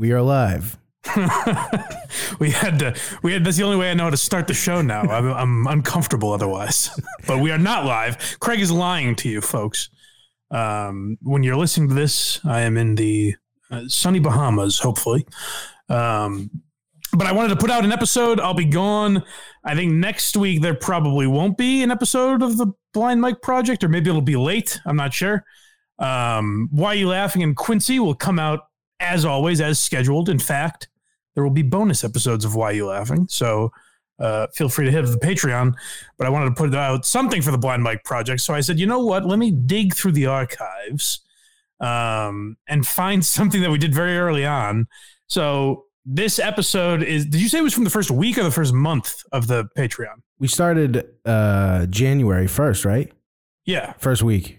We are live. we had to. We had. That's the only way I know how to start the show now. I'm, I'm uncomfortable otherwise. but we are not live. Craig is lying to you, folks. Um, when you're listening to this, I am in the uh, sunny Bahamas, hopefully. Um, but I wanted to put out an episode. I'll be gone. I think next week there probably won't be an episode of the Blind Mike Project, or maybe it'll be late. I'm not sure. Um, Why You Laughing and Quincy will come out as always, as scheduled. In fact, there will be bonus episodes of Why You Laughing. So uh, feel free to hit the Patreon. But I wanted to put out something for the Blind Mike Project. So I said, you know what? Let me dig through the archives um, and find something that we did very early on. So this episode is, did you say it was from the first week or the first month of the Patreon? We started uh, January 1st, right? Yeah. First week.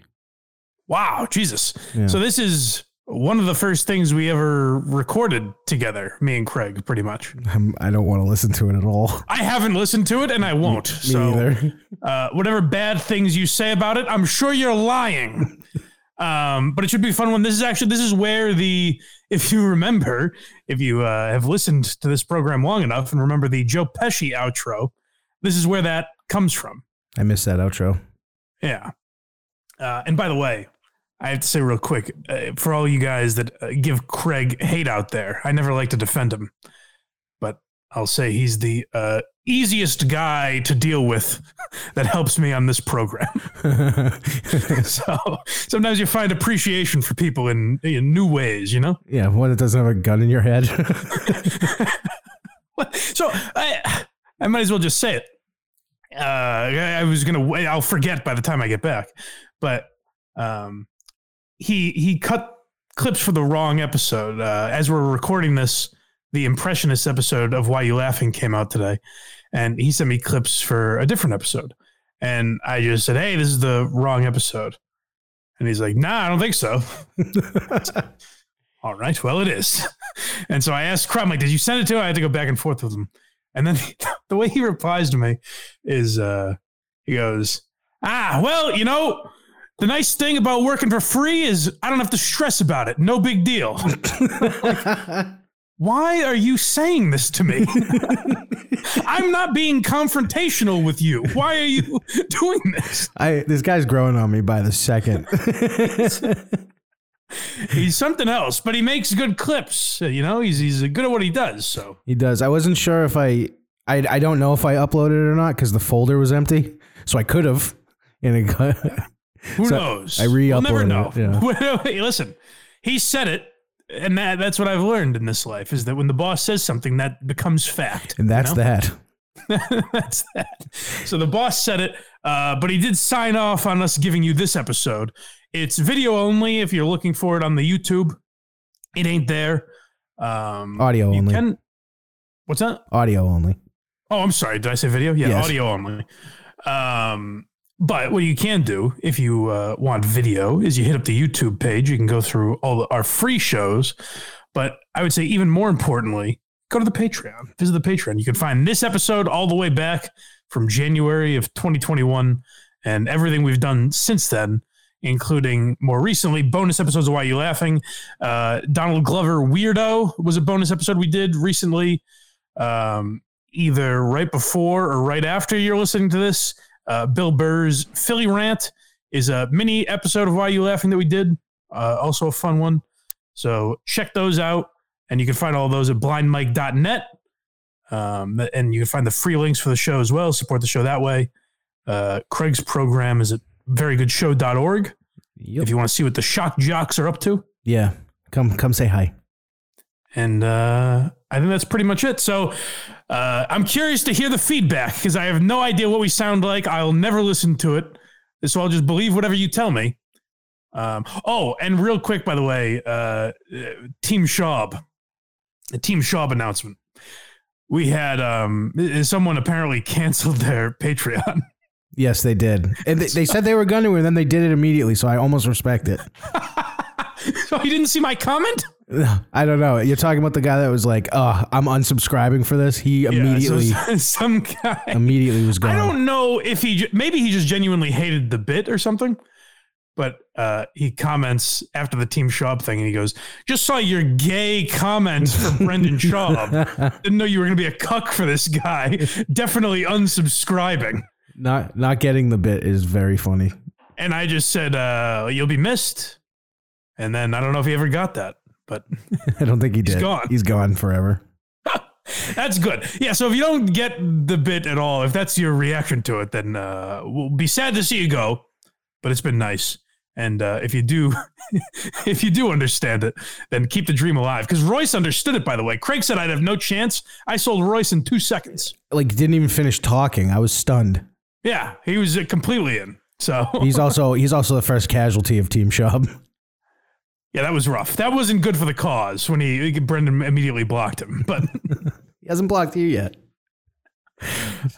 Wow, Jesus. Yeah. So this is one of the first things we ever recorded together, me and Craig, pretty much. I'm, I don't want to listen to it at all. I haven't listened to it and I won't. Me so, either. Uh, whatever bad things you say about it, I'm sure you're lying. um, but it should be a fun one. This is actually this is where the if you remember, if you uh, have listened to this program long enough and remember the Joe Pesci outro, this is where that comes from. I miss that outro. Yeah. Uh, and by the way, I have to say real quick uh, for all you guys that uh, give Craig hate out there, I never like to defend him, but I'll say he's the uh, easiest guy to deal with that helps me on this program. so sometimes you find appreciation for people in, in new ways, you know? yeah, one that doesn't have a gun in your head. so I, I might as well just say it. Uh, I was gonna wait. I'll forget by the time I get back. But um, he he cut clips for the wrong episode. Uh, as we're recording this, the impressionist episode of Why You Laughing came out today, and he sent me clips for a different episode. And I just said, "Hey, this is the wrong episode." And he's like, "Nah, I don't think so." All right, well, it is. And so I asked Crumb, like, did you send it to him? I had to go back and forth with him. And then the way he replies to me is uh, he goes, Ah, well, you know, the nice thing about working for free is I don't have to stress about it. No big deal. Why are you saying this to me? I'm not being confrontational with you. Why are you doing this? I this guy's growing on me by the second. He's something else, but he makes good clips. You know, he's he's good at what he does. So he does. I wasn't sure if I I, I don't know if I uploaded it or not because the folder was empty. So I could have. And it got, who So knows? I We'll never know. Hey, Listen, he said it, and that, that's what I've learned in this life: is that when the boss says something, that becomes fact. and that's you know? that. that's that. So the boss said it, uh, but he did sign off on us giving you this episode. It's video only. If you're looking for it on the YouTube, it ain't there. Um, Audio you only. Can, what's that? Audio only. Oh, I'm sorry. Did I say video? Yeah, Yes. audio only. Um, but what you can do if you uh, want video is you hit up the YouTube page. You can go through all the, our free shows. But I would say even more importantly, go to the Patreon. Visit the Patreon. You can find this episode all the way back from January of 2021 and everything we've done since then, including more recently bonus episodes of Why You Laughing. Uh, Donald Glover Weirdo was a bonus episode we did recently. Um, either right before or right after you're listening to this. Uh, Bill Burr's Philly Rant is a mini episode of Why You Laughing that we did. Uh, also a fun one. So check those out. And you can find all those at blindmike.net. Um, and you can find the free links for the show as well. Support the show that way. Uh, Craig's program is at verygoodshow.org Yep. if you want to see what the shock jocks are up to. yeah. Come come say hi. And uh, I think that's pretty much it. So uh, I'm curious to hear the feedback because I have no idea what we sound like. I'll never listen to it. So I'll just believe whatever you tell me. Um, oh, and real quick, by the way, uh, uh, Team Schaub, the Team Schaub announcement. We had um, someone apparently canceled their Patreon. Yes, they did. And they, they said they were going to, and then they did it immediately. So I almost respect it. so you didn't see my comment? I don't know. You're talking about the guy that was like, "Oh, I'm unsubscribing for this." He immediately, Yeah, so some guy. immediately was gone. I don't know if he, maybe he just genuinely hated the bit or something. but uh, he comments after the team Schaub thing, and he goes, "Just saw your gay comments for Brendan Schaub. Didn't know you were going to be a cuck for this guy. Definitely unsubscribing." Not not getting the bit is very funny. And I just said, uh, "You'll be missed." And then I don't know if he ever got that, but I don't think he did. gone. He's gone forever. that's good. Yeah. So if you don't get the bit at all, if that's your reaction to it, then uh, we'll be sad to see you go. But it's been nice. And uh, if you do, if you do understand it, then keep the dream alive. Because Royce understood it. By the way, Craig said I'd have no chance. I sold Royce in two seconds. Like didn't even finish talking. I was stunned. Yeah, he was uh, completely in. So He's also he's also the first casualty of Team Schaub. Yeah, that was rough. That wasn't good for the cause when he Brendan immediately blocked him. But He hasn't blocked you yet.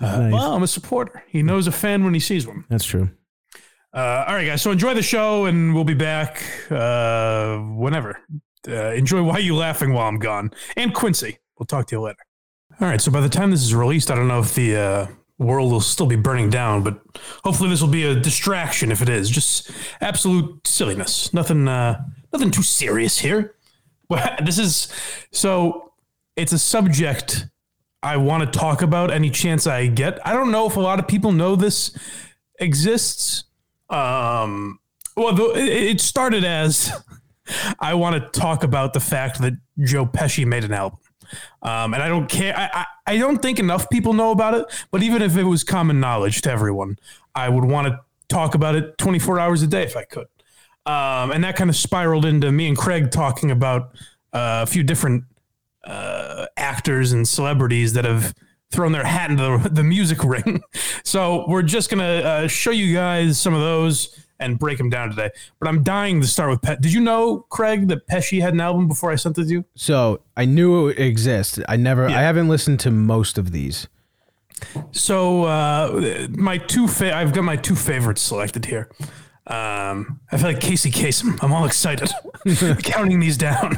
Nice. well, I'm a supporter. He knows a fan when he sees one. That's true. Uh, all right, guys. So enjoy the show, and we'll be back uh, whenever. Uh, enjoy Why You Laughing While I'm Gone, and Quincy. We'll talk to you later. All right. So by the time this is released, I don't know if the uh, world will still be burning down, but hopefully this will be a distraction. If it is, just absolute silliness. Nothing. Nothing too serious here. This is so. It's a subject I want to talk about any chance I get. I don't know if a lot of people know this exists. Um, well, the, it it started as I want to talk about the fact that Joe Pesci made an album. Um, and I don't care. I, I, I don't think enough people know about it. But even if it was common knowledge to everyone, I would want to talk about it 24 hours a day if I could. Um, and that kind of spiraled into me and Craig talking about uh, a few different uh, actors and celebrities that have thrown their hat into the, the music ring. So we're just gonna uh, show you guys some of those and break them down today. But I'm dying to start with Pet. Did you know, Craig, that Pesci had an album before I sent it to you? So I knew it existed. I never Yeah. I haven't listened to most of these. So uh, my two fa- I've got my two favorites selected here. Um, I feel like Casey Kasem. I'm all excited counting these down.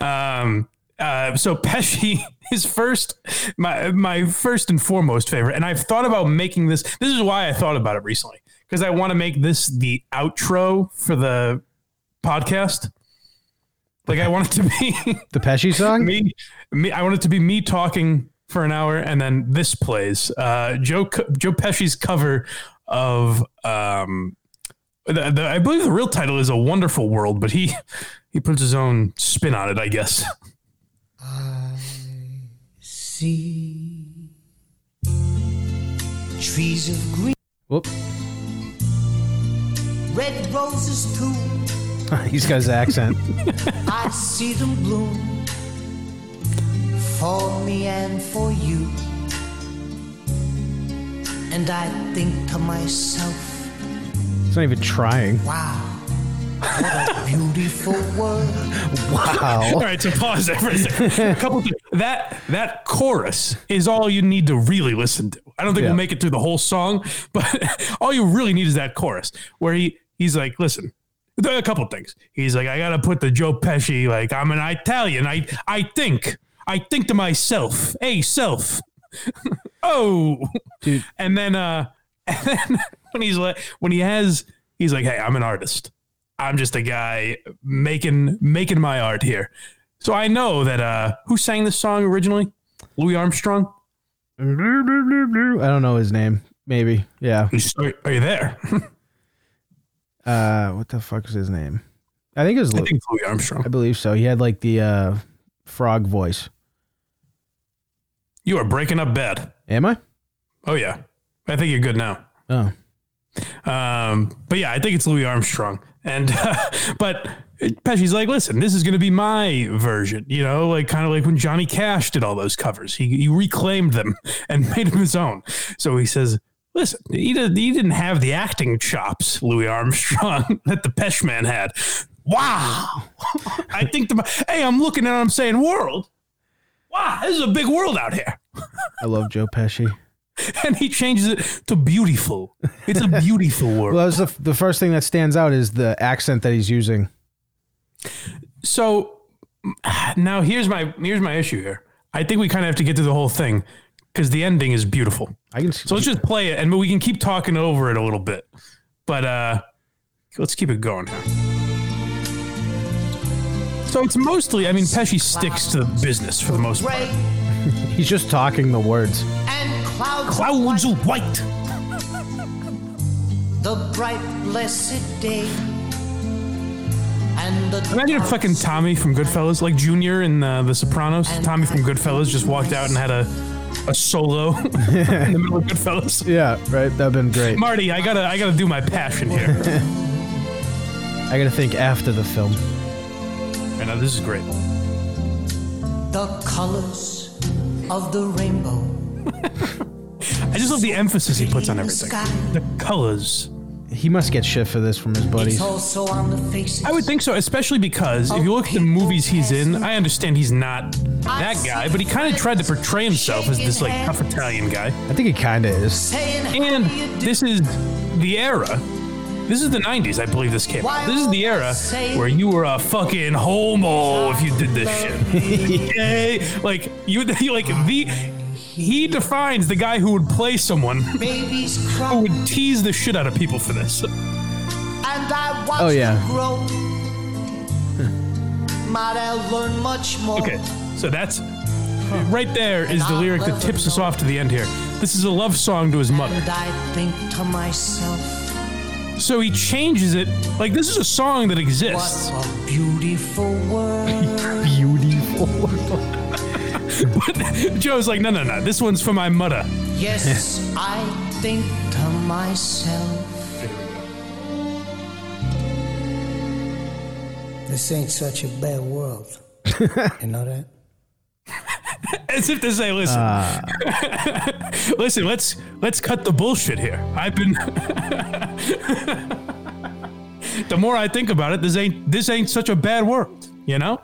um, uh, so Pesci, his first, my my first and foremost favorite, and I've thought about making this. This is why I thought about it recently because I want to make this the outro for the podcast. Like I want it to be The Pesci song? me, me. I want it to be me talking for an hour, and then this plays. Uh, Joe Joe Pesci's cover of um, the, the, I believe the real title is "A Wonderful World," but he he puts his own spin on it, I guess. I see trees of green, Whoop. red roses too. He's got his accent. I see them bloom for me and for you. And I think to myself, He's not even trying. wow, what a beautiful world. Wow. All right, so pause there for a second. A couple things. That that chorus is all you need to really listen to. I don't think Yeah. we'll make it through the whole song, but all you really need is that chorus where he he's like, listen. A couple things. He's like, I gotta put the Joe Pesci, like I'm an Italian. I I think. I think to myself, hey self. oh Dude. And then uh and then when he's like when he has he's like, Hey, I'm an artist. I'm just a guy making making my art here. So I know that uh who sang this song originally? Louis Armstrong? I don't know his name. Maybe. Yeah. Are, you there? Uh what the fuck is his name? I think it was I think Louis Armstrong. I believe so. He had like the uh frog voice. You are breaking up bad. Am I? Oh yeah. I think you're good now. Oh. Um, but yeah, I think it's Louis Armstrong. And but Pesci's like, listen, this is going to be my version, you know, like kind of like when Johnny Cash did all those covers. He, he reclaimed them and made them his own. So he says, listen, he, did, he didn't have the acting chops, Louis Armstrong, that the Pesh man had. Wow. I think the hey, I'm looking at I'm saying, world. Wow, this is a big world out here. I love Joe Pesci. And he changes it to beautiful. It's a beautiful world. Well, that's the, the first thing that stands out is the accent that he's using. So now here's my here's my issue here. I think we kind of have to get through the whole thing because the ending is beautiful. I can So let's just play it and we can keep talking over it a little bit. But uh let's keep it going here. So it's mostly, I mean, Pesci sticks to the business for the most part. He's just talking the words. and clouds, Clouds of of white. white, the bright blessed day. And the Imagine if fucking Tommy from Goodfellas, like Junior in uh, The Sopranos, Tommy from Goodfellas just walked out and had a, a solo in the middle of Goodfellas. Yeah, right. That'd been great. Marty, I gotta, I gotta do my passion here. I gotta think after the film. I know this is great. the colors of the rainbow. I just love the emphasis he puts on everything. The colors. He must get shit for this from his buddies. Also on the faces. I would think so, especially because if you look at the movies he's in, I understand he's not that guy, but he kind of tried to portray himself as this like tough Italian guy. I think he kind of is. And how you do. this is the era. This is the 90s, I believe this came out. This is the era where you were a fucking homo if you did this shit. Yay. Like, you, you like, the, he defines the guy who would play someone babies who would tease the shit out of people for this. and I watch Oh, yeah. grow. Might I learn much more? Okay, so that's right there is the lyric that tips us off to the end here. This is a love song to his mother. And I think to myself, So he changes it. Like, this is a song that what exists. a beautiful world. Beautiful. But Joe's like, no, no, no. This one's for my mother. yes, I think to myself. This ain't such a bad world. you know that? As if to say, listen, ah. listen, let's let's cut the bullshit here. I've been. the more I think about it, this ain't this ain't such a bad world. You know,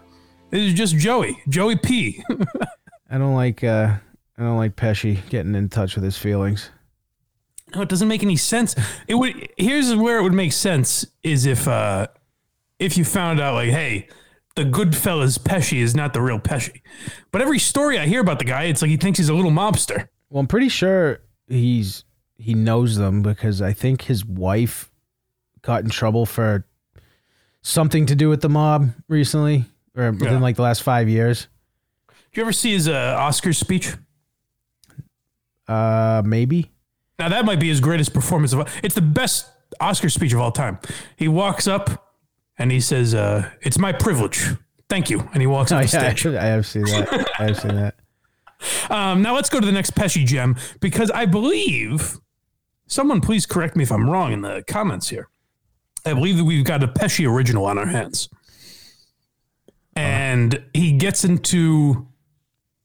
this is just Joey, Joey P. I don't like. uh I don't like Pesci getting in touch with his feelings. No, it doesn't make any sense. It would. Here's where it would make sense: is if uh, if you found out, like, hey, the Goodfellas Pesci is not the real Pesci. But every story I hear about the guy, it's like he thinks he's a little mobster. Well, I'm pretty sure he's he knows them because I think his wife got in trouble for something to do with the mob recently, or within Yeah. like the last five years. Did you ever see his uh, Oscar speech? Uh, maybe. Now that might be his greatest performance of. all- It's the best Oscar speech of all time. He walks up and he says, uh, "It's my privilege. Thank you," and he walks Oh, off yeah, the stage. actually, I have seen that. I have seen that. Um, now let's go to the next Pesci gem because I believe someone please correct me if I'm wrong in the comments here. I believe that we've got a Pesci original on our hands, and he gets into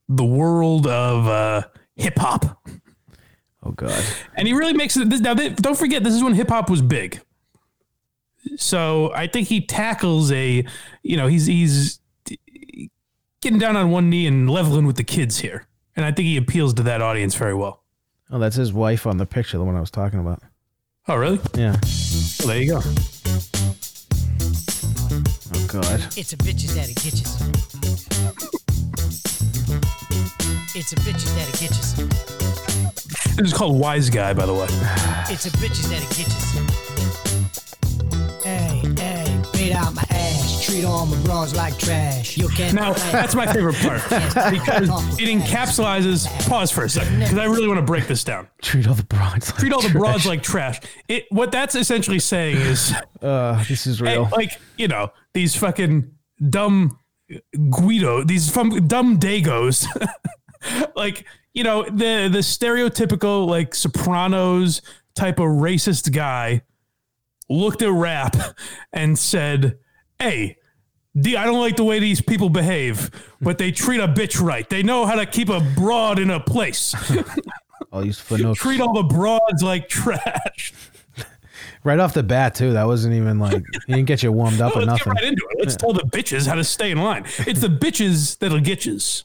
the world of uh, hip hop, Oh God. and he really makes it. This, now, th- don't forget, this is when hip hop was big. So I think he tackles a, you know, he's he's getting down on one knee and leveling with the kids here, and I think he appeals to that audience very well. Oh, that's his wife on the picture, the one I was talking about. Oh, really? Yeah. Well, there you go. Oh God. It's a bitches that'll get you. It's a bitches that'll get you. This called Wise Guy, by the way. It's a bitches that'll get you. Hey, hey, beat out my ass. Treat all my bras like trash. You can't. Now, that's my favorite part because it encapsulizes. Pause for a second, because I really want to break this down. Treat all the broads. Like Treat all the trash. broads like trash. It what that's essentially saying is, Uh, this is hey, real. like you know, these fucking dumb Guido, these fun, dumb Dagos, like you know the the stereotypical like Sopranos type of racist guy looked at rap and said, "Hey." D, I don't like the way these people behave, but they treat a bitch right. They know how to keep a broad in a place. All these footnotes. treat all the broads like trash. Right off the bat, too. That wasn't even like he didn't get you warmed up or Let's nothing. get right into it. Let's tell the bitches how to stay in line. It's the bitches that'll get yous.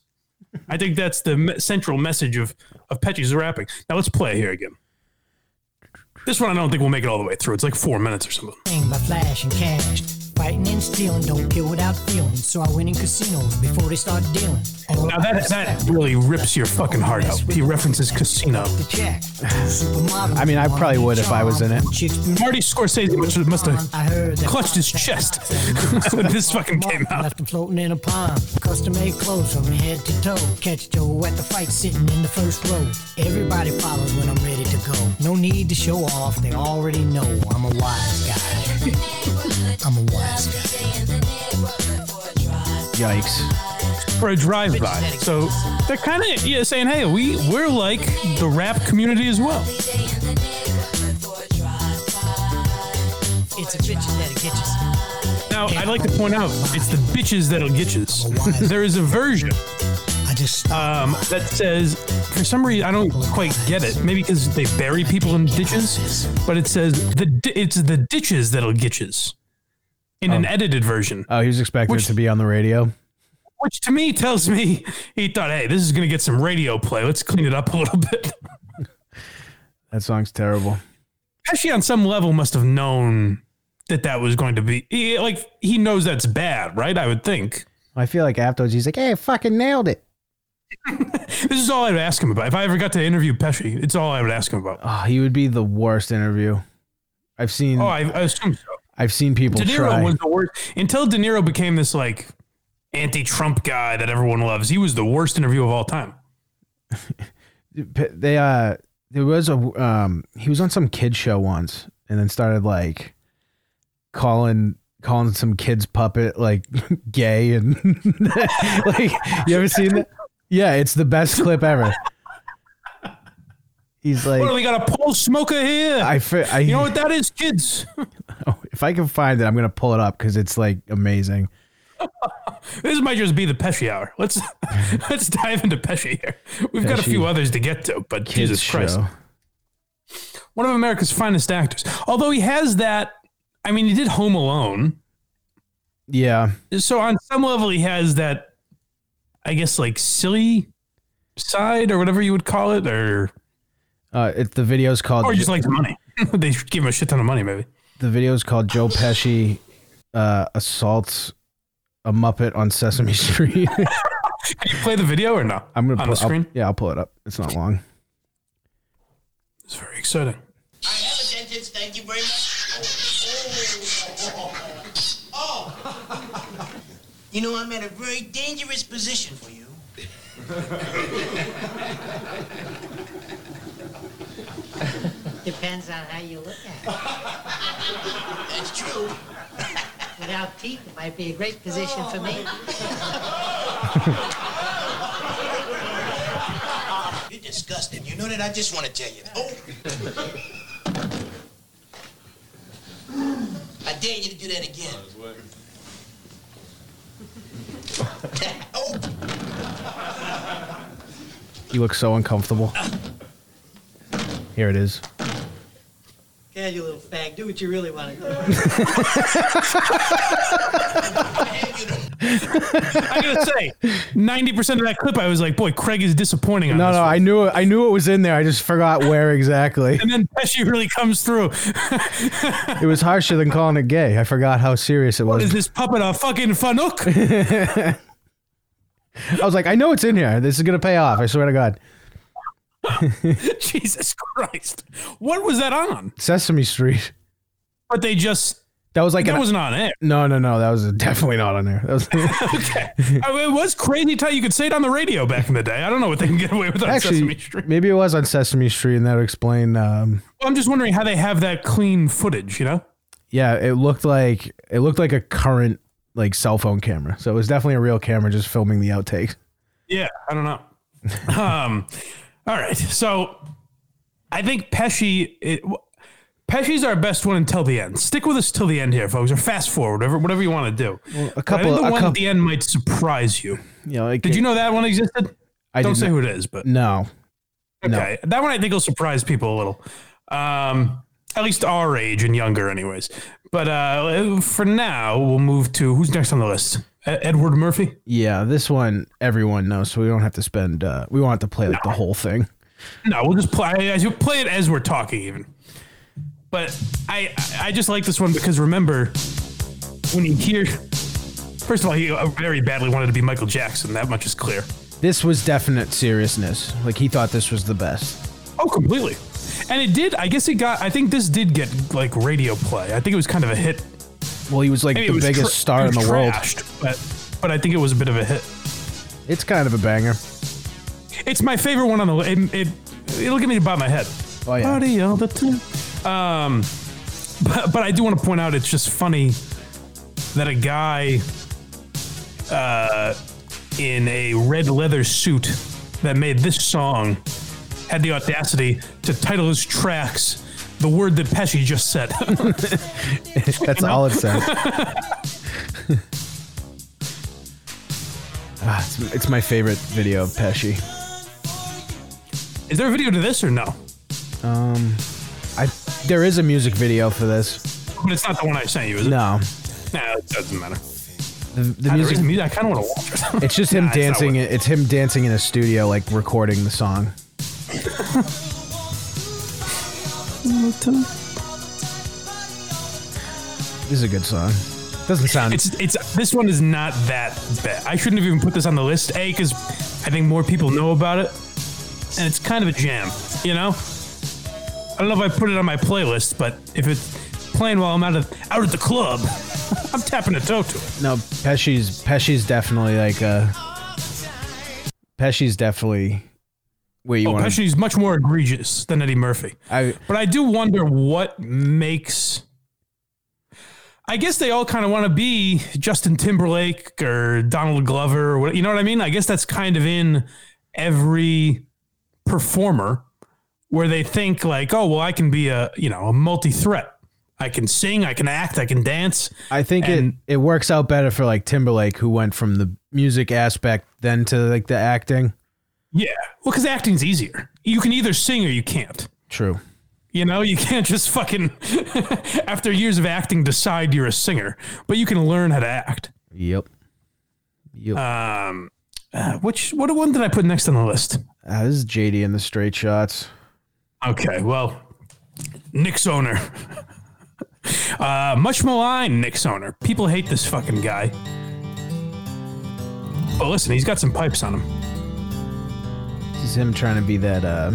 I think that's the central message of of Petchy's rapping. Now let's play here again. This one I don't think we'll make it all the way through. It's like four minutes or something. By flashing cash. Fighting and stealing, don't kill without feeling. So I went in casinos before they start dealing. All Now that that really rips your fucking heart out. He references Casino. the check. Supermodel. I mean, I probably would if I was in it. Marty Scorsese must, must have I heard that clutched his chest when this fucking came out. Left him floating in a pond. Custom made clothes from head to toe. Catch Joe at the fight sitting in the first row. Everybody follows when I'm ready to go. No need to show off, they already know I'm a wise guy. I'm a wise guy. Yikes. for a drive-by. So they're kind of yeah, saying, "Hey, we we're like the rap community as well." It's a bitch that'll get you. Now, I'd like to point out it's the bitches that'll get you. There is a version I just um, that says, for some reason, I don't quite get it. Maybe because they bury people in ditches, but it says the di- it's the ditches that'll get you in an oh. edited version, Oh, he was expecting Which- it to be on the radio. which to me tells me he thought, "Hey, this is going to get some radio play. Let's clean it up a little bit." That song's terrible. Pesci on some level must have known that that was going to be he- like he knows that's bad, right? I would think. I feel like afterwards he's like, "Hey, I fucking nailed it." This is all I would ask him about. If I ever got to interview Pesci, it's all I would ask him about. Oh, he would be the worst interview. I've seen. Oh, I, I assume so. I've seen people De Niro try. was the worst until De Niro became this like anti-Trump guy that everyone loves. He was the worst interview of all time. They uh there was a um he was on some kid show once and then started like calling calling some kid's puppet like gay and like you ever seen that yeah it's the best clip ever he's like What do we got a pole smoker here? I, fi- I you know what that is, kids? If I can find it I'm gonna pull it up because it's like amazing this might just be the Pesci hour. Let's let's dive into Pesci here. We've got a few others to get to, but kids Jesus Christ. show one of America's finest actors. Although he has that, I mean, he did Home Alone, yeah so on some level he has that, I guess, like silly side or whatever you would call it, or uh it, the video's called or just like the money. they give him a shit ton of money, maybe. The video is called Joe Pesci uh assaults a Muppet on Sesame Street Can you play the video or no? I'm gonna on pull, the screen. I'll, yeah, I'll pull it up. It's not long. It's very exciting. I have a dentist, thank you very much. Oh. You know, I'm at a very dangerous position for you. Depends on how you look at it. That's true. Without teeth, it might be a great position for me. You're disgusting. You know that? I just want to tell you. Oh. I dare you to do that again. oh. You look so uncomfortable. Here it is. Go ahead, you little fag. Do what you really want to do. I gotta say, ninety percent of that clip, I was like, "Boy, Craig is disappointing." On No, this no, one. I knew it. I knew it was in there. I just forgot where exactly. And then Pesci really comes through. It was harsher than calling it gay. I forgot how serious it was. What is was. this puppet a fucking fanuc? I was like, I know it's in here. This is gonna pay off. I swear to God. Jesus Christ! What was that on? Sesame Street. But they just That was like that an, wasn't on air. no, no, no. That was definitely not on there. That was Okay, I mean, it was crazy how you could say it on the radio back in the day. I don't know what they can get away with on Sesame actually Street. maybe it was on Sesame Street, and that would explain. Um, Well, I'm just wondering how they have that clean footage. You know? yeah, it looked like it looked like a current like cell phone camera. So it was definitely a real camera just filming the outtakes. Yeah, I don't know. um, all right, so I think Pesci. It, Pesci's our best one until the end. Stick with us till the end here, folks, or fast forward, whatever, whatever you want to do. a I couple- think the a one coup- at the end might surprise you. You know, Did you know that one existed? I Don't say not- who it is, but No, no. that one I think will surprise people a little. Um, at least our age and younger, anyways. But uh, for now, we'll move to who's next on the list. Edward Murphy. Yeah, this one everyone knows, so we don't have to spend. Uh, we won't have to play like the whole thing. No, we'll just play as you play it as we're talking, even. But I I just like this one because remember, when you hear, first of all, he uh, very badly wanted to be Michael Jackson. That much is clear. This was definite seriousness. Like he thought this was the best. Oh, completely. And it did. I guess it got. I think this did get like radio play. I think it was kind of a hit. Well, he was like the was biggest tra- star in the world. but but I think it was a bit of a hit. It's kind of a banger. It's my favorite one on the list. It, it, it'll get me to bob my head. Oh yeah. Party all the time. Um, but, but I do want to point out it's just funny that a guy uh, in a red leather suit that made this song had the audacity to title his tracks the word that Pesci just said. That's all it says. ah, it's, it's my favorite video of Pesci. Is there a video to this or no? Um, I there is a music video for this. But it's not the one I sent you, is it? No, Nah, it doesn't matter. the, the music. music. I kind of want to watch it. It's just him Nah, it's not dancing. worth it's him dancing in a studio, like recording the song. This is a good song. Doesn't sound. It's it's this one is not that bad. I shouldn't have even put this on the list. A because I think more people know about it, and it's kind of a jam. You know, I don't know if I put it on my playlist, but if it's playing while I'm out of out at the club, I'm tapping a toe to it. no, Pesci's Pesci's definitely like a. Pesci's definitely where you Oh, want. Pesci's much more egregious than Eddie Murphy. I But I do wonder what makes. I guess they all kind of want to be Justin Timberlake or Donald Glover or what you know what I mean? I guess that's kind of in every performer where they think like, oh well, I can be a you know a multi threat. I can sing, I can act, I can dance. I think And- it it works out better for like Timberlake, who went from the music aspect then to like the acting. Yeah, well, because acting's easier. You can either sing or you can't. True. You know, you can't just fucking after years of acting decide you're a singer, but you can learn how to act. Yep. Yep. Um, uh, which what one did I put next on the list? Ah, this is JD in the straight shots. Okay, well, Knicks owner, uh, much maligned Knicks owner. People hate this fucking guy. But listen, he's got some pipes on him. This is him trying to be that uh,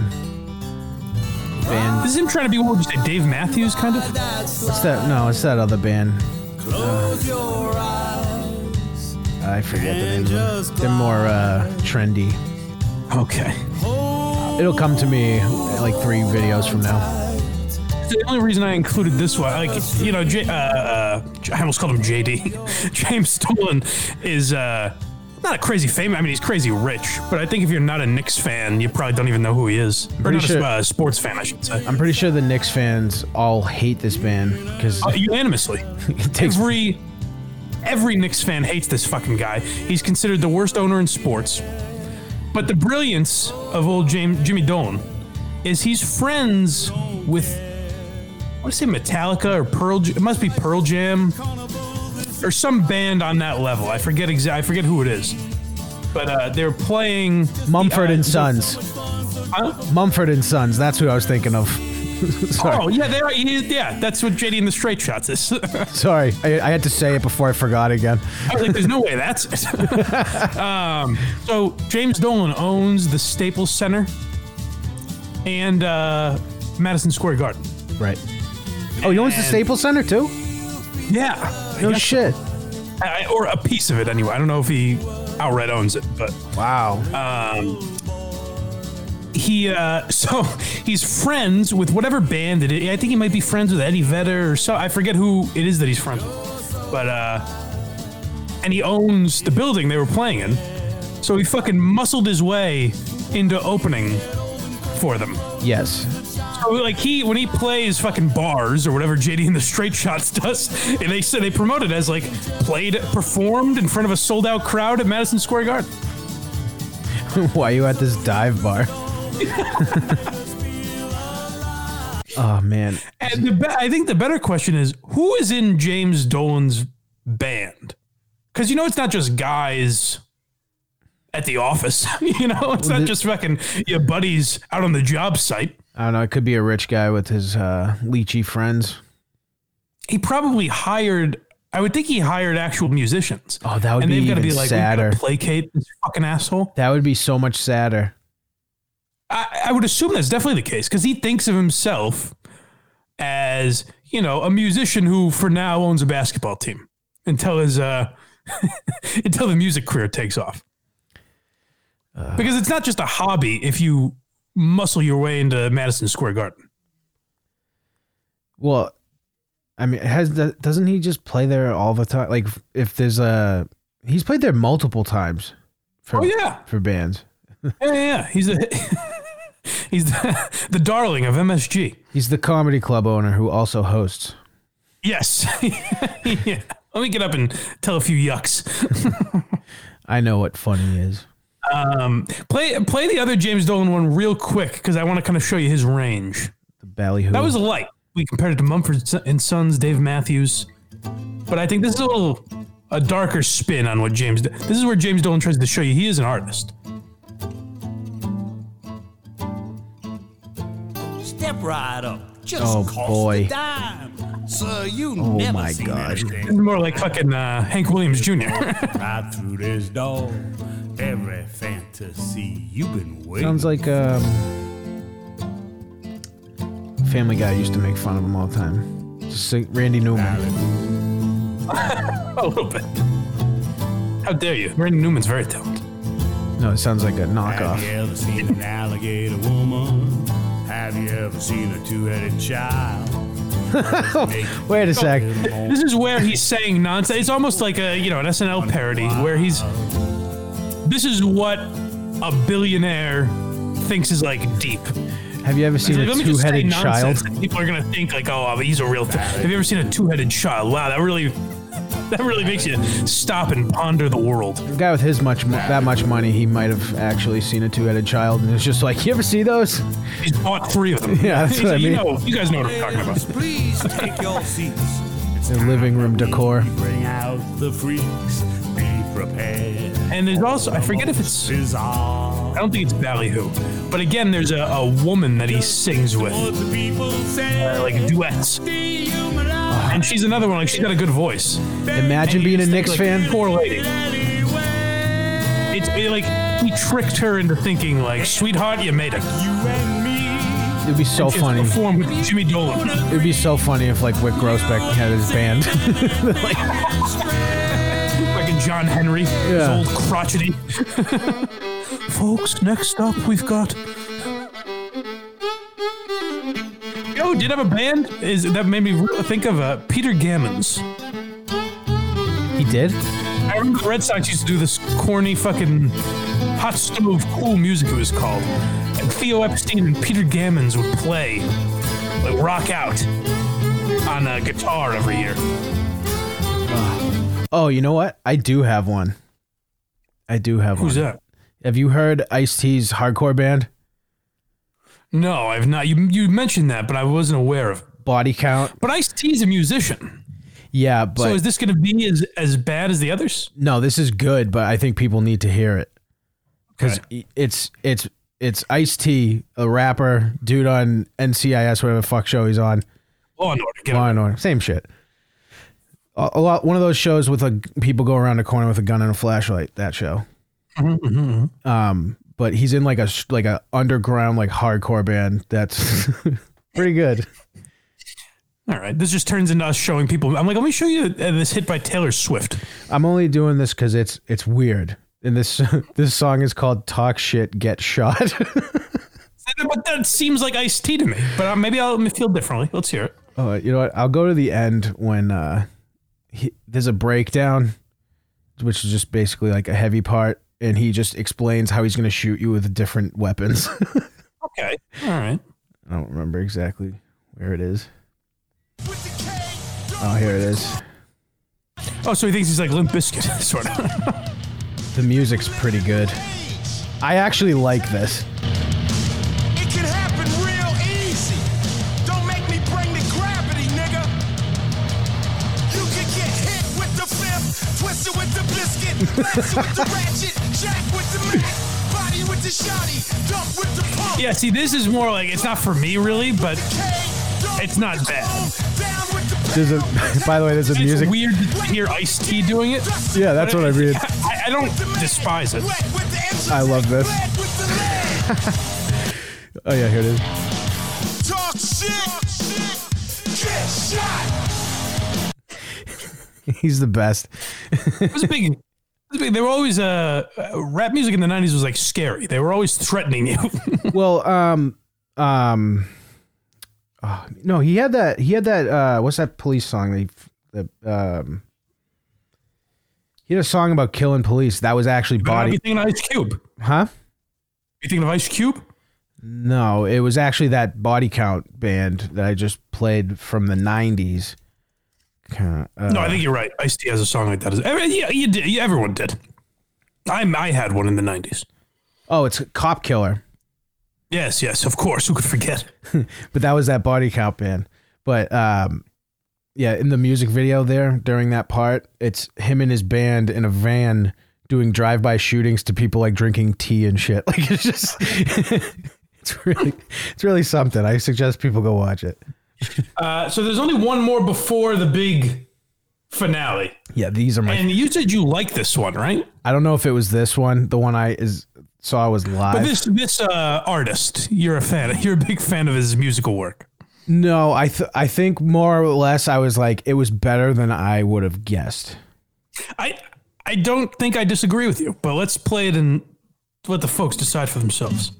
band. This is him trying to be what would you say, Dave Matthews, kind of. What's that? No, it's that other band. Uh, I forget the name of them. They're more uh, trendy. Okay. It'll come to me like three videos from now. The only reason I included this one, like you know, J, uh, uh, I almost called him JD. James Dolan is uh, not a crazy famous. I mean, he's crazy rich, but I think if you're not a Knicks fan, you probably don't even know who he is, or Pretty not sure- a uh, sports fan, I should say. I'm pretty sure the Knicks fans all hate this band because Uh, unanimously, it takes every every Knicks fan hates this fucking guy. He's considered the worst owner in sports. But the brilliance of old James, Jimmy Dolan is he's friends with I want to say Metallica or Pearl. J- It must be Pearl Jam or some band on that level. I forget exactly. I forget who it is. But uh, they're playing Mumford uh, and Sons. Huh? Mumford and Sons. That's who I was thinking of. Sorry. Oh yeah, they're yeah. That's what JD and the Straight Shots is. Sorry, I, I had to say it before I forgot again. I was like, there's no way that's it. um, so James Dolan owns the Staples Center and uh, Madison Square Garden. Right. Oh, he owns the Staples Center too? Yeah. I No guess- shit. I- or a piece of it anyway. I don't know if he outright owns it, but Wow. he uh, so he's friends with whatever band it is. I think he might be friends with Eddie Vedder or so. I forget who it is that he's friends with, but uh, and he owns the building they were playing in. So he fucking muscled his way into opening for them. yes. So like he when he plays fucking bars or whatever JD and the Straight Shots does, and they said they promote it as like played performed in front of a sold out crowd at Madison Square Garden. Why are you at this dive bar? oh man. And the be- I think the better question is who is in James Dolan's band? Because you know it's not just guys at the office. you know, it's not just fucking your buddies out on the job site. I don't know. It could be a rich guy with his uh, lychee friends. He probably hired. I would think he hired actual musicians. Oh, that would and be they've even be like, sadder. placate this fucking asshole. That would be so much sadder. I, I would assume that's definitely the case because he thinks of himself as you know a musician who for now owns a basketball team until his uh until the music career takes off. because it's not just a hobby if you muscle your way into Madison Square Garden. Well, I mean, has doesn't he just play there all the time? Like, if there's a, he's played there multiple times. For, Oh yeah, for bands. yeah, yeah. yeah. He's the he's the, the darling of MSG. He's the comedy club owner who also hosts. Yes. yeah. Let me get up and tell a few yucks. I know what funny is. Um, play play the other James Dolan one real quick because I want to kind of show you his range. The ballyhoo. That was light. We compared it to Mumford and Sons, Dave Matthews, but I think this is a little a darker spin on what James. This is where James Dolan tries to show you he is an artist. Step right up. Just Oh, cost boy. a dime. Sir, you Oh, never my seen God. This anything is more like fucking uh, Hank Williams Jr. right through this door. Every fantasy you've been waiting. Sounds like um, Family Guy used to make fun of him all the time. Just say Randy Newman. a little bit. How dare you? Randy Newman's very talented. No, it sounds like a Have knockoff. you ever seen an alligator woman? Have you ever seen a two-headed child? Wait a sec. This is where he's saying nonsense. It's almost like a you know an SNL parody where he's. This is what a billionaire thinks is like deep. Have you ever seen Like, a let me just say two-headed child? People are gonna think like, oh, but he's a real. Th-. Have you ever seen a two-headed child? Wow, that really, that really makes you stop and ponder the world. A guy with his much that much money, he might have actually seen a two-headed child, and it's just like, you ever see those? He's bought three of them. Yeah, that's He's what I like, you mean. know, you guys know what I'm talking about. Please take your seats. It's living room decor. Bring out the freaks. Be prepared. And there's also, I forget if it's, I don't think it's Ballyhoo, but again, there's a, a woman that he sings with, What the people say. uh, like duets, The human eye. and she's another one. Like she's got a good voice. Imagine being a Knicks Like, fan. Poor lady. It's it, like he tricked her into thinking like, "Sweetheart, you made it." You and me. It'd be so Just funny. Perform with Jimmy Dolan. It'd be so funny if like Wyc Grousbeck had his band. like, Like a John Henry, Yeah. his old crotchety. Folks, next up we've got. Oh, did have a band? Is that made me think of uh, Peter Gammons? he did. I remember the Red Sox used to do this corny fucking hot stove cool music. It was called, Theo Epstein and Peter Gammons would play, like rock out on a guitar every year. Ah. Oh, you know what? I do have one. I do have Who's one. Who's that? Have you heard Ice T's hardcore band? No, I've not. You you mentioned that, but I wasn't aware of. Body Count? But Ice T's a musician, Yeah, but so is this going to be as as bad as the others? no, this is good, but I think people need to hear it because it's it's it's Ice T, a rapper, dude on NCIS, whatever the fuck show he's on. Law and Order. Get Law and Order, same shit. A, a lot, one of those shows with like people go around the corner with a gun and a flashlight. That show. Um, but he's in like a sh- like a underground like hardcore band. That's pretty good. All right, this just turns into us showing people. I'm like, let me show you uh, this hit by Taylor Swift. I'm only doing this because it's it's weird. And this this song is called "Talk Shit, Get Shot." But that seems like Ice T to me. But uh, maybe I'll feel differently. Let's hear it. oh, you know what? I'll go to the end when uh, he, there's a breakdown, which is just basically like a heavy part, and he just explains how he's going to shoot you with different weapons. Okay. All right. I don't remember exactly where it is. Oh, here it is. Oh, so he thinks he's like Limp Bizkit, sort of. The music's pretty good. I actually like this. It can happen real easy. Don't make me bring the gravity, nigga. You can get hit with the fifth, twisted with the biscuit, blasted with the ratchet, jack with the mac, body with the shotty, dump with the pump. yeah. See, this is more like it's not for me really, but It's not bad. chrome, Down with the There's a. By the way, there's a It's music. weird to hear Ice T doing it. Yeah, that's what I mean. I, don't despise it. I love this. Oh yeah, here it is. Talk shit. Get shot. He's the best. It was a big. it was a big- They were always uh, uh, rap music in the '90s was like scary. They were always threatening you. Well, um, um, oh, no, he had that. He had that. Uh, what's that police song? They, the um, he had a song about killing police. That was actually body. be thinking Ice Cube. Huh? You thinking of Ice Cube? No, it was actually that body count band that I just played from the '90s. Uh, No, I think you're right. Ice T has a song like that. Yeah, you did. Everyone did. I I had one in the '90s. oh, it's Cop Killer. Yes, yes, of course. Who could forget? but that was that body count band. But um, yeah, in the music video there during that part, it's him and his band in a van doing drive-by shootings to people like drinking tea and shit. Like it's just, it's really, it's really something. I suggest people go watch it. Uh, so there's only one more before the big finale, Yeah, these are my. and you said you like this one, right? I don't know if it was this one, the one I is saw was live. But this this uh, artist, you're a fan. You're a big fan of his musical work. No, I th- I think more or less I was like it was better than I would have guessed. I I don't think I disagree with you, but let's play it and let the folks decide for themselves.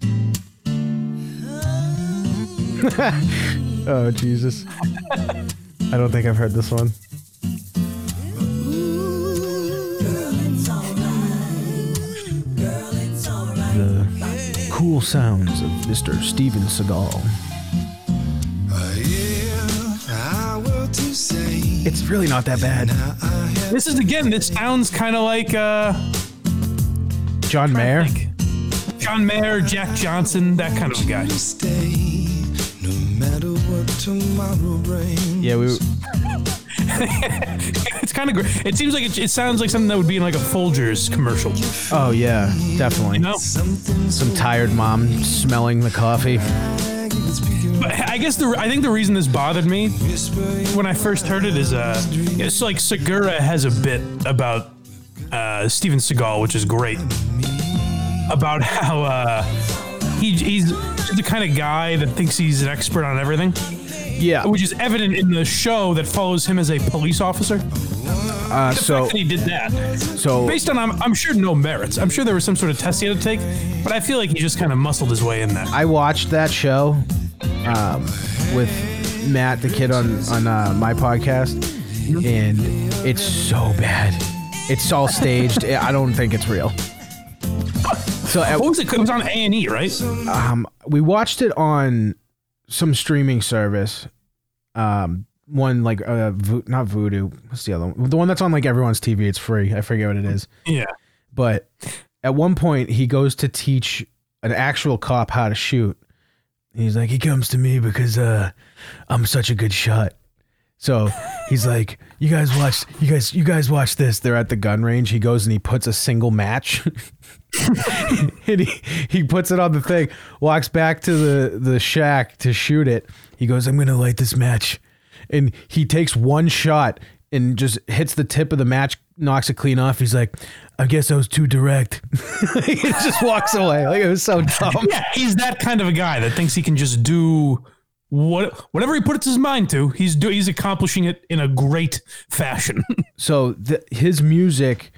Oh Jesus! I don't think I've heard this one. The cool sounds of Mr. Steven Seagal. It's really not that bad. This is again. This sounds kind of like uh, John Mayer. John Mayer, Jack Johnson, that kind of guy. Stay, no matter what tomorrow brings. Yeah, we. It's kind of great. It seems like it, it sounds like something that would be in like a Folgers commercial. Oh yeah, definitely. You know, Some tired mom smelling the coffee. But I guess the I think the reason this bothered me when I first heard it is uh, it's like Segura has a bit about uh, Steven Seagal, which is great. About how uh, he, he's the kind of guy that thinks he's an expert on everything, Yeah. which is evident in the show that follows him as a police officer. Uh, The so fact that he did that, so based on I'm, I'm sure no merits. I'm sure there was some sort of test he had to take, but I feel like he just kind of muscled his way in that. I watched that show um, with Matt, the kid on on uh, my podcast, and it's so bad. It's all staged. I don't think it's real. So at, What was it? It was on A and E, right? um, we watched it on some streaming service. Um, one like uh, Vo- not Vudu. What's the other one? The one that's on like everyone's TV. It's free. I forget what it is. Yeah. But at one point, he goes to teach an actual cop how to shoot. He's like, he comes to me because uh, I'm such a good shot. So he's like, you guys watch, you guys, you guys watch this. They're at the gun range. He goes and he puts a single match, and he he puts it on the thing. Walks back to the the shack to shoot it. He goes, I'm gonna light this match, and he takes one shot and just hits the tip of the match, knocks it clean off. He's like, I guess I was too direct. he just walks away. Like it was so dumb. Yeah, he's that kind of a guy that thinks he can just do what whatever he puts his mind to. He's do, he's accomplishing it in a great fashion. so th- his music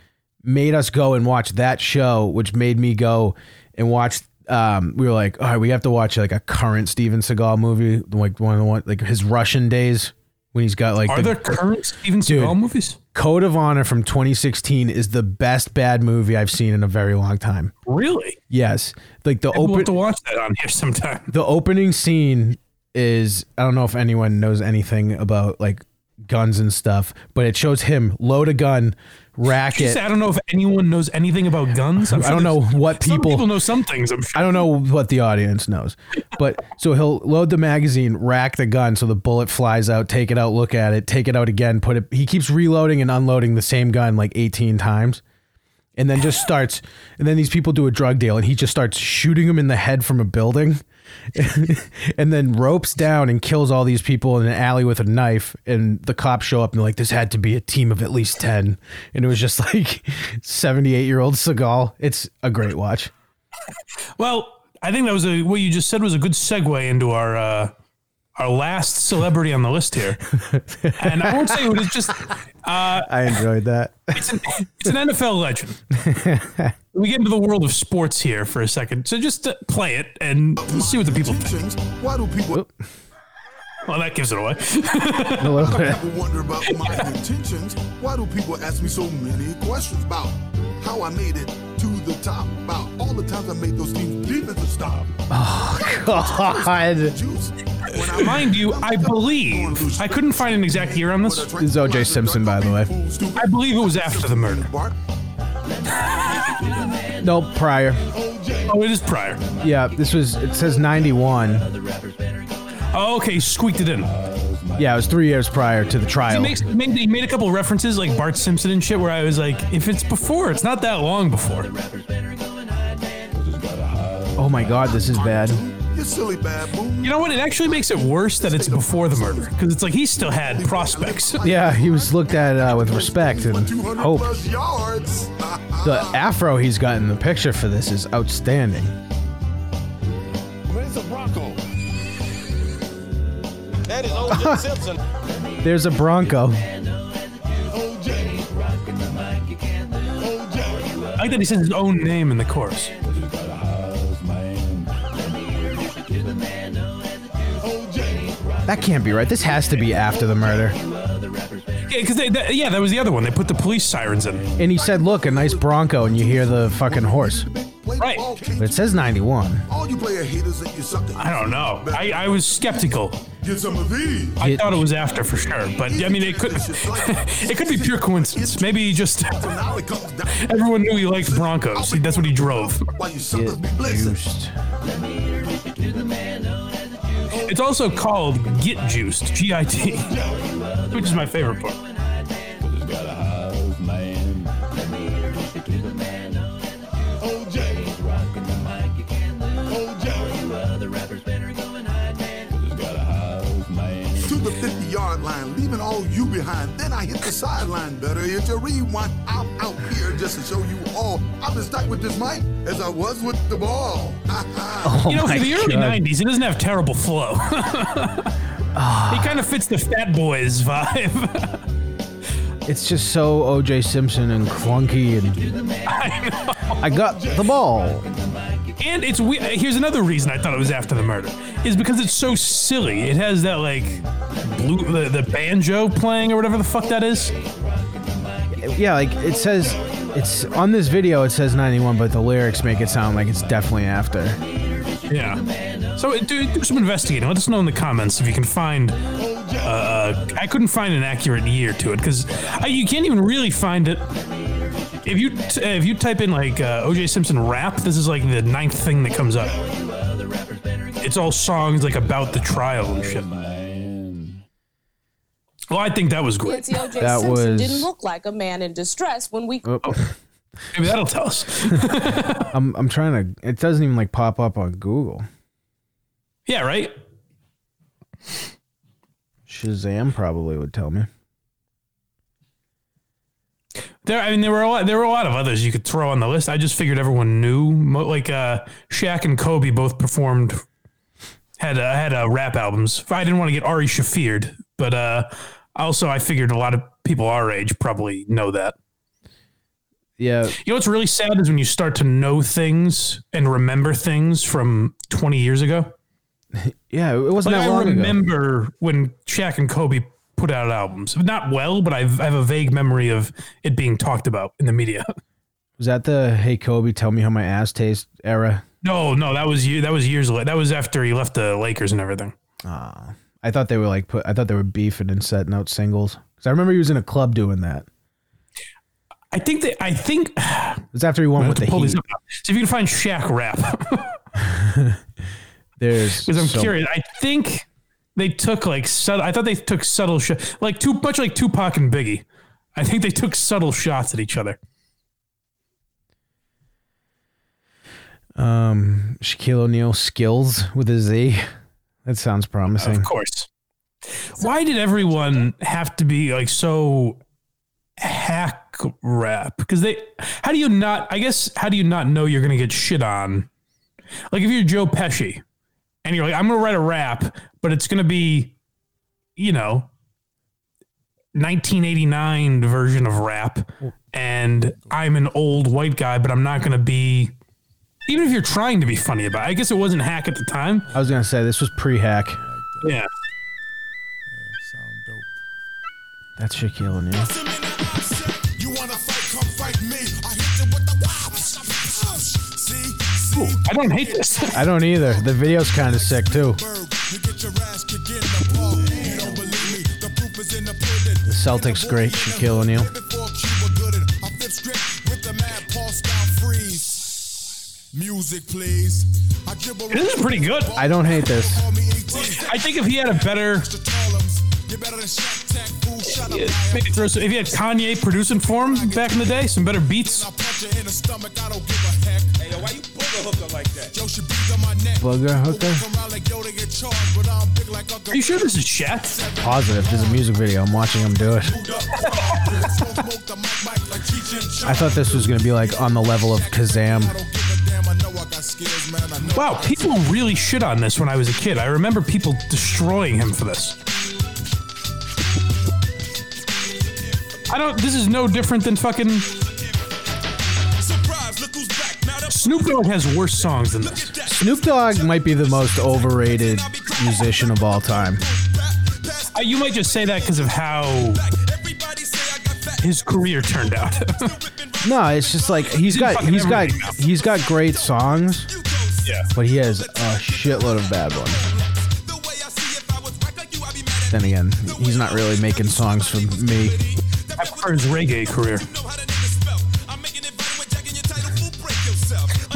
made us go and watch that show, which made me go and watch. Um, we were like, all right, we have to watch like a current Steven Seagal movie, like one of the one like his Russian days when he's got like Are the there current Steven Dude. Seagal movies? Code of Honor from 2016 is the best bad movie I've seen in a very long time. Really? Yes, like the open to watch that on here sometime. the opening scene is I don't know if anyone knows anything about like guns and stuff, but it shows him load a gun, rack it. I don't know if anyone knows anything about guns. I'm I don't know what people. people know some things. I'm sure. I don't know what the audience knows, but so he'll load the magazine, rack the gun, so the bullet flies out, take it out, look at it, take it out again, put it. He keeps reloading and unloading the same gun like 18 times, and then just starts. And then these people do a drug deal, and he just starts shooting them in the head from a building, and then ropes down and kills all these people in an alley with a knife. And the cops show up and like, "This had to be a team of at least 10. And it was just like seventy-eight year old Seagal. It's a great watch. Well, I think that was a what you just said was a good segue into our uh, our last celebrity on the list here, and I won't say who it is. Just uh, I enjoyed that. it's an, it's an NFL legend. we get into the world of sports here for a second, so just uh, play it and see what the people think. Intentions? Why do people, Well, that gives it away. A little bit. people wonder about my intentions? Why do people ask me so many questions about how I made it to the top? About all the times I made those teams defensive stop. Oh, God. Juice. When I Mind you, I believe I couldn't find an exact year on this. This is O.J. Simpson, by the way. I believe it was after the murder. Nope, prior. Oh, it is prior. Yeah, this was, it says 91. Oh, okay, squeaked it in. Yeah, it was three years prior to the He, trial. makes, made, he made a couple references like Bart Simpson and shit where I was like, if it's before, it's not that long before. Oh my God, this is bad. You silly baboon. You know what? It actually makes it worse that it's before the murder because it's like he still had prospects. Yeah, he was looked at uh, with respect and 200 hope. plus yards. The afro he's got in the picture for this is outstanding. That is O.J. Simpson. There's a Bronco. I like that he says his own name in the chorus. That can't be right. This has to be after the murder. Yeah, because they, that- yeah, that was the other one. They put the police sirens in. And he said, "Look, a nice Bronco," and you hear the fucking horse. Right. But it says 91. All you player haters think you're something. I don't know. I, I was skeptical. Get some of these. I It- thought it was after for sure, but I mean, it could it could be pure coincidence. Maybe he just So now it comes down. everyone knew he liked Broncos. See, That's what he drove. Why you suckers Get juiced. It's also called Get Juiced, G I T, which is my favorite part. Leaving all you behind. Then I hit the sideline. Better hit your rewind. I'm out here just to show you all. I'm as tight with this mic as I was with the ball. Oh You know, for the early God. '90s, he doesn't have terrible flow. he kind of fits the Fat Boys vibe. It's just so O.J. Simpson and clunky, and I know. I got the ball. And it's we- here's another reason I thought it was after the murder is because it's so silly. It has that like blue the, the banjo playing or whatever the fuck that is. Yeah, like it says, it's on this video. It says 91, but the lyrics make it sound like it's definitely after. Yeah. So do, do some investigating. Let us know in the comments if you can find. Uh, I couldn't find an accurate year to it because you can't even really find it. If you t- if you type in like uh, O.J. Simpson rap, this is like the ninth thing that comes up. It's all songs like about the trial and shit. Well, I think that was great. Nancy O.J. That Simpson was- didn't look like a man in distress when we. Oh, Maybe that'll tell us. I'm I'm trying to. It doesn't even like pop up on Google. yeah, right. Shazam probably would tell me. There, I mean, there were a lot. There were a lot of others you could throw on the list. I just figured everyone knew. Like uh, Shaq and Kobe both performed, had uh, had uh, rap albums. I didn't want to get Ari Shafir, but uh, also I figured a lot of people our age probably know that. Yeah, You know what's really sad is when you start to know things and remember things from 20 years ago. yeah. It wasn't Like that I long ago. remember when Shaq and Kobe put out albums. Not well, but I've, I have a vague memory of it being talked about in the media. Was that the "Hey Kobe, tell me how my ass tastes" era? No, no, that was you. That was years later. That was after he left the Lakers and everything. Ah, I thought they were like put. I thought they were beefing and setting out singles. Because I remember he was in a club doing that. I think that I think It was after he won with the Heat. See if you can find Shaq rap There's because I'm so- curious. I think they took like subtle. I thought they took subtle shots, like too much like Tupac and Biggie. I think they took subtle shots at each other. Um, Shaquille O'Neal skills with a Z. That sounds promising. Of course. Why did everyone have to be like so hack rap? Because they, how do you not? I guess how do you not know you're gonna get shit on? Like if you're Joe Pesci, and you're like, I'm gonna write a rap, but it's gonna be, you know, 1989 version of rap, and I'm an old white guy, but I'm not gonna be. Even if you're trying to be funny about it, I guess it wasn't hack at the time. I was gonna say this was pre-hack. Yeah. Sound dope. That's Shaquille O'Neal. You I don't hate this. I don't either. The video's kind of sick too. bird. You get your ass kicked in the park. You don't believe me? The proof is in the pudding. The Celtics great Shaquille O'Neal. Before Cuba Gooding, I flip script with the mad Paul style freeze. Music, please. This is pretty good. I don't hate this. Call me 18. I think if he had a better, Mr. You better than Shaq Tech, fool. Shut up. maybe throw some, if he had Kanye producing for him back in the day, some better beats. I punch you in the stomach. I don't give a heck. Hey, yo, why you booger hooker like that? Yo, she breathe on my neck. Booger hooker? Come around like yo, they get charged, but I'm big like Uncle Are you sure this is Shaq? Positive. There's a music video. I'm watching him do it. Smoke the mic, mic like Cheech and I thought this was gonna be like on the level of Kazam. I don't give a damn. I know I got skills, man. I know. Wow, people really shit on this when I was a kid. I remember people destroying him for this. I don't. This is no different than fucking Snoop Dogg has worse songs than this. Snoop Dogg might be the most overrated musician of all time. Uh, you might just say that because of how everybody say I got fat. his career turned out. No, it's just like he's got he's got he's got great songs, yeah. but he has a shitload of bad ones. The way I see if I was whack like you, I'd be mad at Then again, he's not really making songs for me. I prefer his reggae career.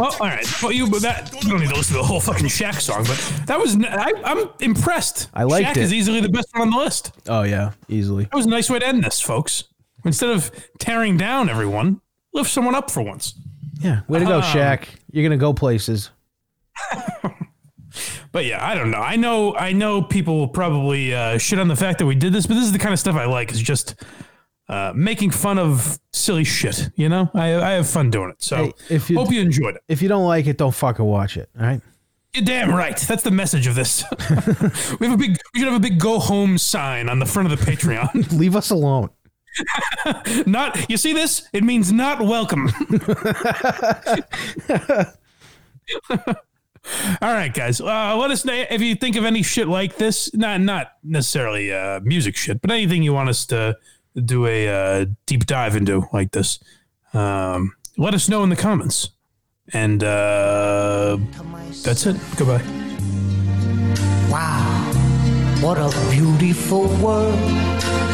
Well, all right. Well, you but that you don't need to listen to the whole fucking Shaq song, but that was I, am impressed. I liked Shaq it. is easily the best one on the list. Oh yeah, easily. That was a nice way to end this, folks. Instead of tearing down everyone, lift someone up for once. Yeah, way to go, Shaq. You're gonna go places. But yeah, I don't know. I know I know people will probably uh, shit on the fact that we did this, but this is the kind of stuff I like. Is just uh, making fun of silly shit. You know, I I have fun doing it. So Hey, if you- hope you enjoyed it. If you don't like it, don't fucking watch it. All right. You're damn right. That's the message of this. we have a big. We should have a big "Go Home" sign on the front of the Patreon. Leave us alone. not. You see this? It means not welcome. All right, guys. Uh, let us know if you think of any shit like this. Not not necessarily uh, music shit, but anything you want us to do a uh, deep dive into like this. Um, let us know in the comments. And uh, that's it. Goodbye. Wow, what a beautiful world.